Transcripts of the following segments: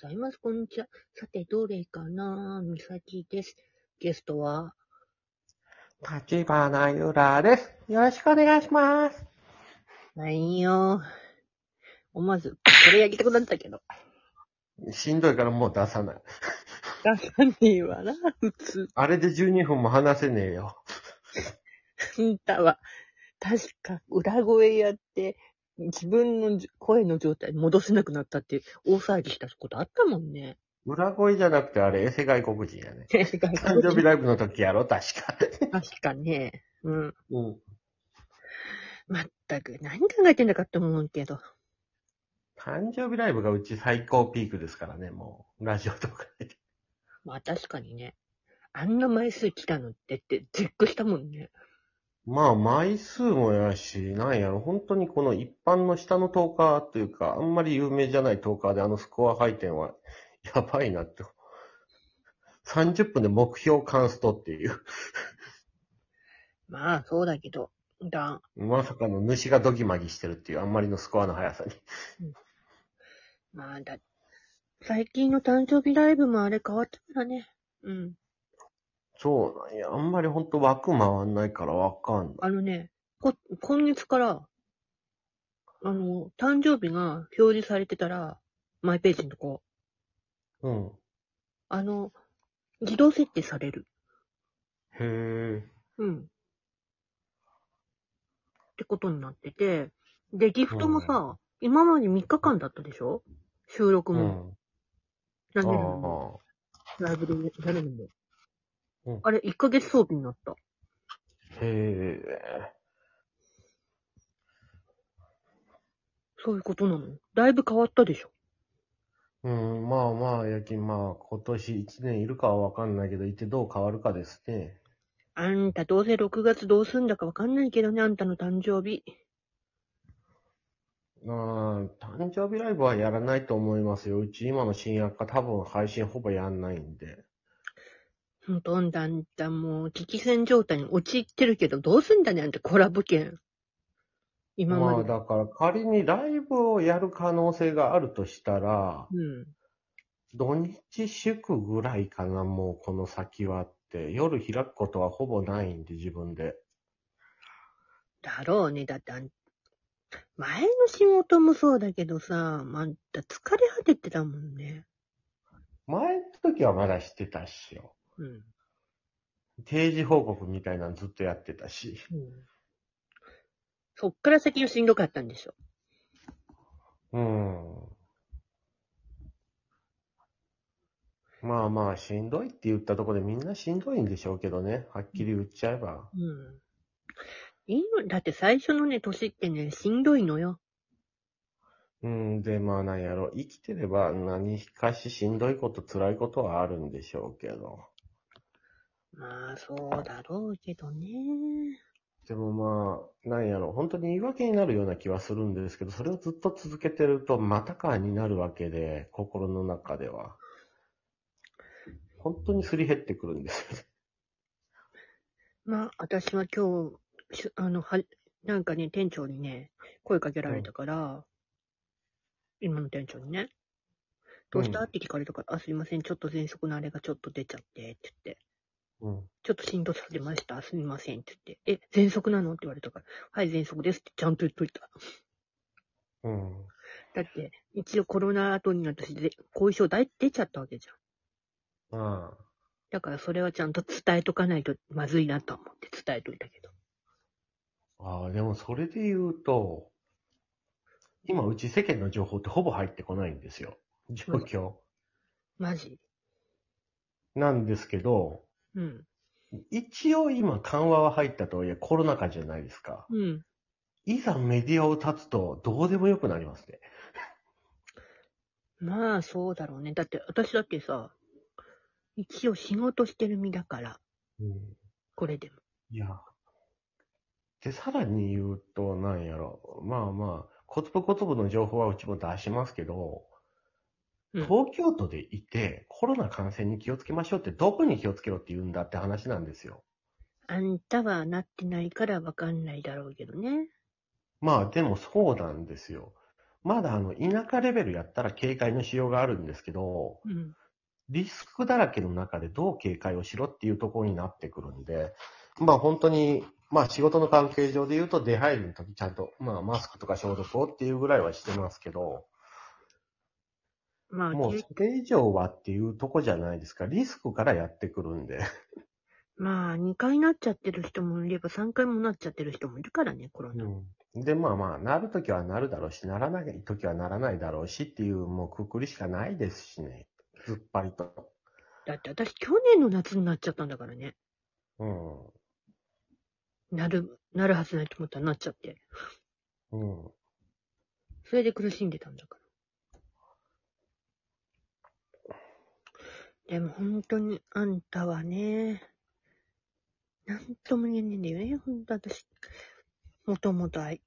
ざいます。こんにちは。さて、どれかなみさきです。ゲストは、立花ゆらです。よろしくお願いします。ないよ。思わず、これやりたくなったけど。しんどいからもう出さない。出さねえわな、普通。あれで12分も話せねえよ。んたは、確か、裏声やって、自分の声の状態戻せなくなったって大騒ぎしたことあったもんね。裏声じゃなくてあれ、エセ外国人やね。誕誕生日ライブの時やろ確か。確かね。うん。うん。まったく、何考えてんだかって思うけど。誕生日ライブがうち最高ピークですからね、もう。ラジオとかで。まあ確かにね。あんな枚数来たのってって、絶句したもんね。まあ、枚数もやし、なんやろ、本当にこの一般の下のトーカーというか、あんまり有名じゃないトーカーであのスコア配点は、やばいなって。30分で目標カンストっていう。まあそうだけど。だ、まさかの主がドギマギしてるっていう、あんまりのスコアの速さに。まあだ、最近の誕生日ライブもあれ変わったからね。うん。そうなんや。あんまりほんと枠回んないからわかんない。あのね、こ、今月から、あの、誕生日が表示されてたら、マイページのとこ、うん。あの、自動設定される。へえ。うん。ってことになってて、で、ギフトもさ、今まで3日間だったでしょ？収録も。うん。何あで。ライブでやるのも。うんあれ、1ヶ月装備になった。へえ。そういうことなの？だいぶ変わったでしょ？うん、まあまあ、やき、まあ、今年1年いるかはわかんないけど、いてどう変わるかですね。あんたどうせ6月どうすんだかわかんないけどね、あんたの誕生日。ああ、誕生日ライブはやらないと思いますよ。うち今の新薬化多分配信ほぼやんないんで。ほとんどあんたもう危機戦状態に陥ってるけど、どうすんだね、あんたコラボ券。今まで。まあだから仮にライブをやる可能性があるとしたら、うん。土日祝ぐらいかな、もうこの先はって。夜開くことはほぼないんで、自分で。だろうね。だってあん、前の仕事もそうだけどさ、あんた疲れ果ててたもんね。前の時はまだしてたしよ。うん。定時報告みたいなのずっとやってたし。うん、そっから先がしんどかったんでしょ？うん。まあまあ、しんどいって言ったところでみんなしんどいんでしょうけどね。はっきり言っちゃえば。うん。いいのだって最初のね、年ってね、しんどいのよ。うん、で、まあなんやろ。生きてれば何かししんどいこと、辛いことはあるんでしょうけど。まあ、そうだろうけどね。でもまあ、なんやろ。本当に言い訳になるような気はするんですけど、それをずっと続けてると、またかになるわけで、心の中では。本当にすり減ってくるんですよね。まあ、私は今日、しあの、は、なんかね、店長にね、声かけられたから、今の店長にね、どうした、うんって聞かれたから、あ、すいません、ちょっと喘息のあれがちょっと出ちゃって、って言って、うん。ちょっとしんどさ出ました、すみません、って言って、え、喘息なの？って言われたから、はい、喘息ですってちゃんと言っといた。うん。だって、一応コロナ後になったし、で後遺症だい出ちゃったわけじゃん。ああ。だからそれはちゃんと伝えとかないとまずいなと思って伝えといたけど。ああ、でもそれで言うと、今うち世間の情報ってほぼ入ってこないんですよ。状況。マジなんですけど、うん。一応今緩和は入ったとはいえコロナ禍じゃないですか。うん。いざメディアを立つとどうでもよくなりますね。まあ、そうだろうね。だって、私だってさ、一応仕事してる身だから、うん。これでも。いや。で、さらに言うと、なんやろ。まあまあ、コツブコツブの情報はうちも出しますけど、うん東京都でいてコロナ感染に気をつけましょうってどこに気をつけろって言うんだって話なんですよ。あんたはなってないからわかんないだろうけどね。まあでもそうなんですよ。まだあの、田舎レベルやったら警戒のしようがあるんですけど、うん。リスクだらけの中でどう警戒をしろっていうところになってくるんで、まあ本当に、まあ仕事の関係上で言うと出入りの時ちゃんと、まあマスクとか消毒をっていうぐらいはしてますけど、まあ、けもうそれ以上はっていうとこじゃないですか。リスクからやってくるんで。まあ、2回なっちゃってる人もいれば3回もなっちゃってる人もいるからね、コロナ。うん。で、まあまあ、なるときはなるだろうし、ならないときはならないだろうしっていう、もうくくりしかないですしね。ずっぱりと。だって私、去年の夏になっちゃったんだからね。うん。なる、なるはずないと思ったらなっちゃって。うん。それで苦しんでたんだから。でも本当にあんたはね、なんとも言えねえんだよね、本当私。もともとあい、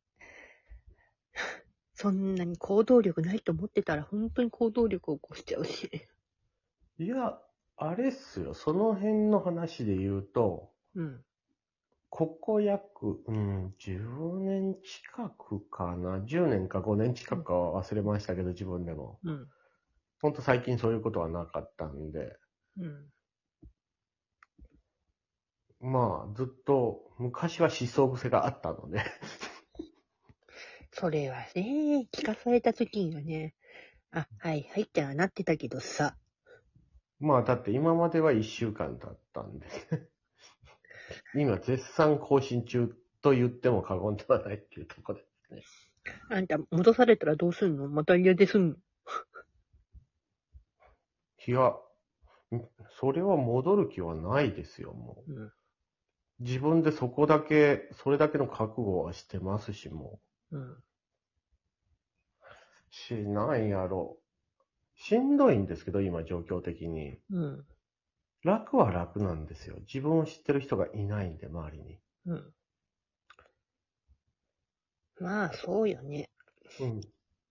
そんなに行動力ないと思ってたら本当に行動力を起こしちゃうし。いや、あれっすよ。その辺の話で言うと、うん。ここ約、うん、10年近くかな。10年か5年近くかは忘れましたけど、自分でも。うん。ほんと最近そういうことはなかったんで。うん。まあ、ずっと、昔は思想癖があったので。それはね、聞かされた時にはね、あ、はいはいってはなってたけどさ。まあ、だって今までは1週間だったんで。今、絶賛更新中と言っても過言ではないっていうところですね。あんた戻されたらどうすんの？また嫌ですんの？いや、んそれは戻る気はないですよ、もう。うん。自分でそこだけ、それだけの覚悟はしてますし、もうん。う。し、なんやろう。しんどいんですけど、今、状況的に。うん。楽は楽なんですよ。自分を知ってる人がいないんで、周りに。うん。まあ、そうよね。うん。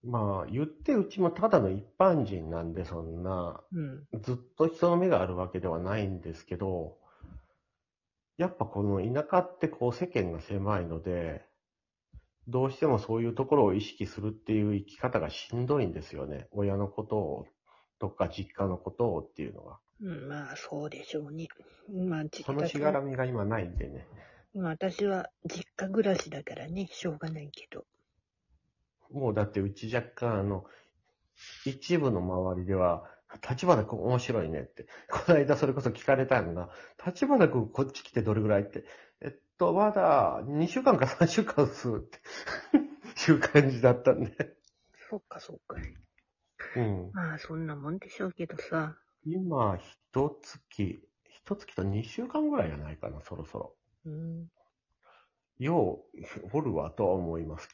まあ、言ってうちもただの一般人なんで、そんな、うん。ずっと人の目があるわけではないんですけど、やっぱこの田舎ってこう世間が狭いので、どうしてもそういうところを意識するっていう生き方がしんどいんですよね。親のことを、とか実家のことをっていうのが。うん、まあ、そうでしょうね。今、実そのしがらみが今ないんでね。今私は実家暮らしだからね、しょうがないけど。もうだってうち若干あの、一部の周りでは、立花君面白いねって。この間それこそ聞かれたんが、立花君こっち来てどれぐらいって。えっと、まだ2週間か3週間っすって。いう感じだったんで。そっか、そっか。うん。まあ、そんなもんでしょうけどさ。今、一月、一月と2週間ぐらいじゃないかな、そろそろ。うん。よう、おるわとは思います。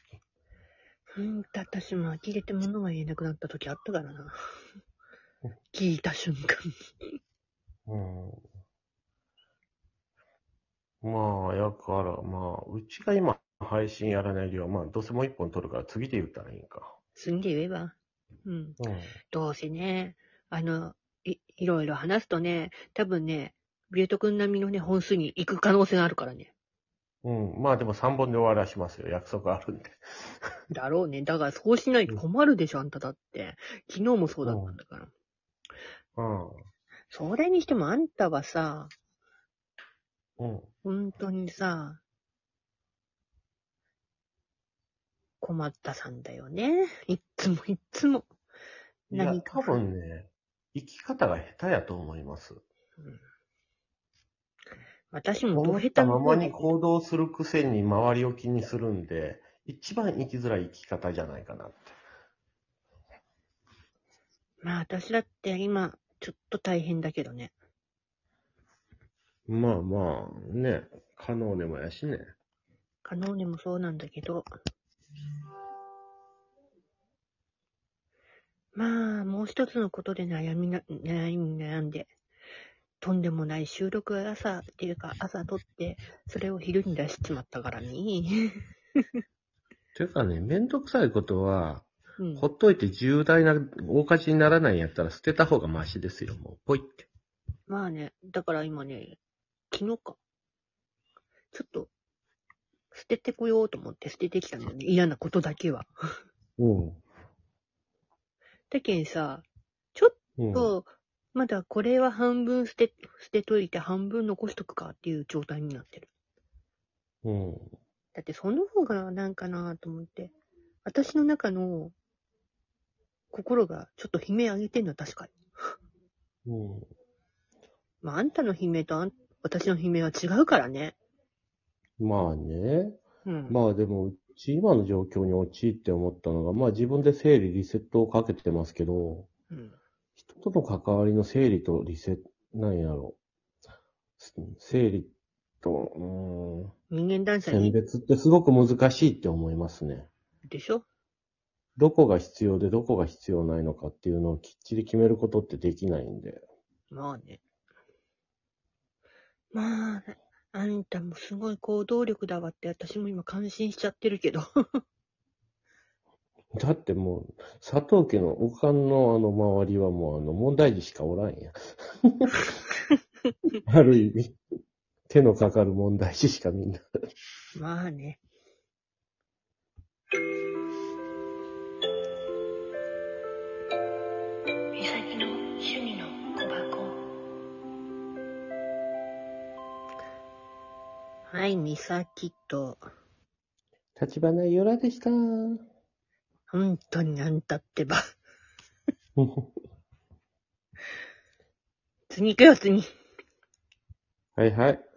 うんと、私も呆れて物が言えなくなった時あったからな。聞いた瞬間。うん。まあ、やから、まあ、うちが今配信やらない理由は、まあ、どうせもう一本撮るから次で言ったらいいんか。すんで言えば。うん。うん。どうせね、あの、い、いろいろ話すとね、多分ね、ビエト君並みのね、本数に行く可能性があるからね。うん。まあでも3本で終わらしますよ。約束あるんで。だろうね。だからそうしないと困るでしょ、あんただって。昨日もそうだったんだから。うん。それにしてもあんたはさ、うん。本当にさ、困ったさんだよね。いっつもいっつも。いや多分ね、生き方が下手やと思います。うん私もどう下手たままにこ行動するくせに周りを気にするんで、一番生きづらい生き方じゃないかなって。まあ私だって今、ちょっと大変だけどね。まあまあ、ね、可能でもやしね。可能でもそうなんだけど。まあ、もう一つのことで悩みな、悩み悩んで、とんでもない収録は朝、っていうか朝撮って、それを昼に出しちまったからね。ていうかね、めんどくさいことは、うんほっといて重大な大火事にならないんやったら捨てた方がマシですよ、もう。ポイって。まあね、だから今ね、昨日か。ちょっと、捨ててこようと思って捨ててきたんだよね。嫌なことだけは。うん。だけんさ、うん。と、まだこれは半分捨て、捨てといて半分残しとくかっていう状態になってる。うん。だってその方がなんかなと思って。私の中の心がちょっと悲鳴上げてんのは確かに。うん。まあ、あんたの悲鳴とあん私の悲鳴は違うからね。まあね。うん。まあでも、うち今の状況に陥って思ったのが、まあ自分で整理、リセットをかけてますけど、うん。人との関わりの整理とリセット、なんやろう。整理と、う人間断捨ーん、選に、別ってすごく難しいって思いますね。でしょ？どこが必要でどこが必要ないのかっていうのをきっちり決めることってできないんで。まあね。まあ、あんたもすごい行動力だわって私も今感心しちゃってるけど。だってもう、佐藤家のおかんのあの周りはもうあの問題児しかおらんやん。ある意味、手のかかる問題児しかみんな。まあね。みさきの趣味の小箱。はい、みさきと、立花由良でした。本当になんたってば。次行くよ、次。はいはい。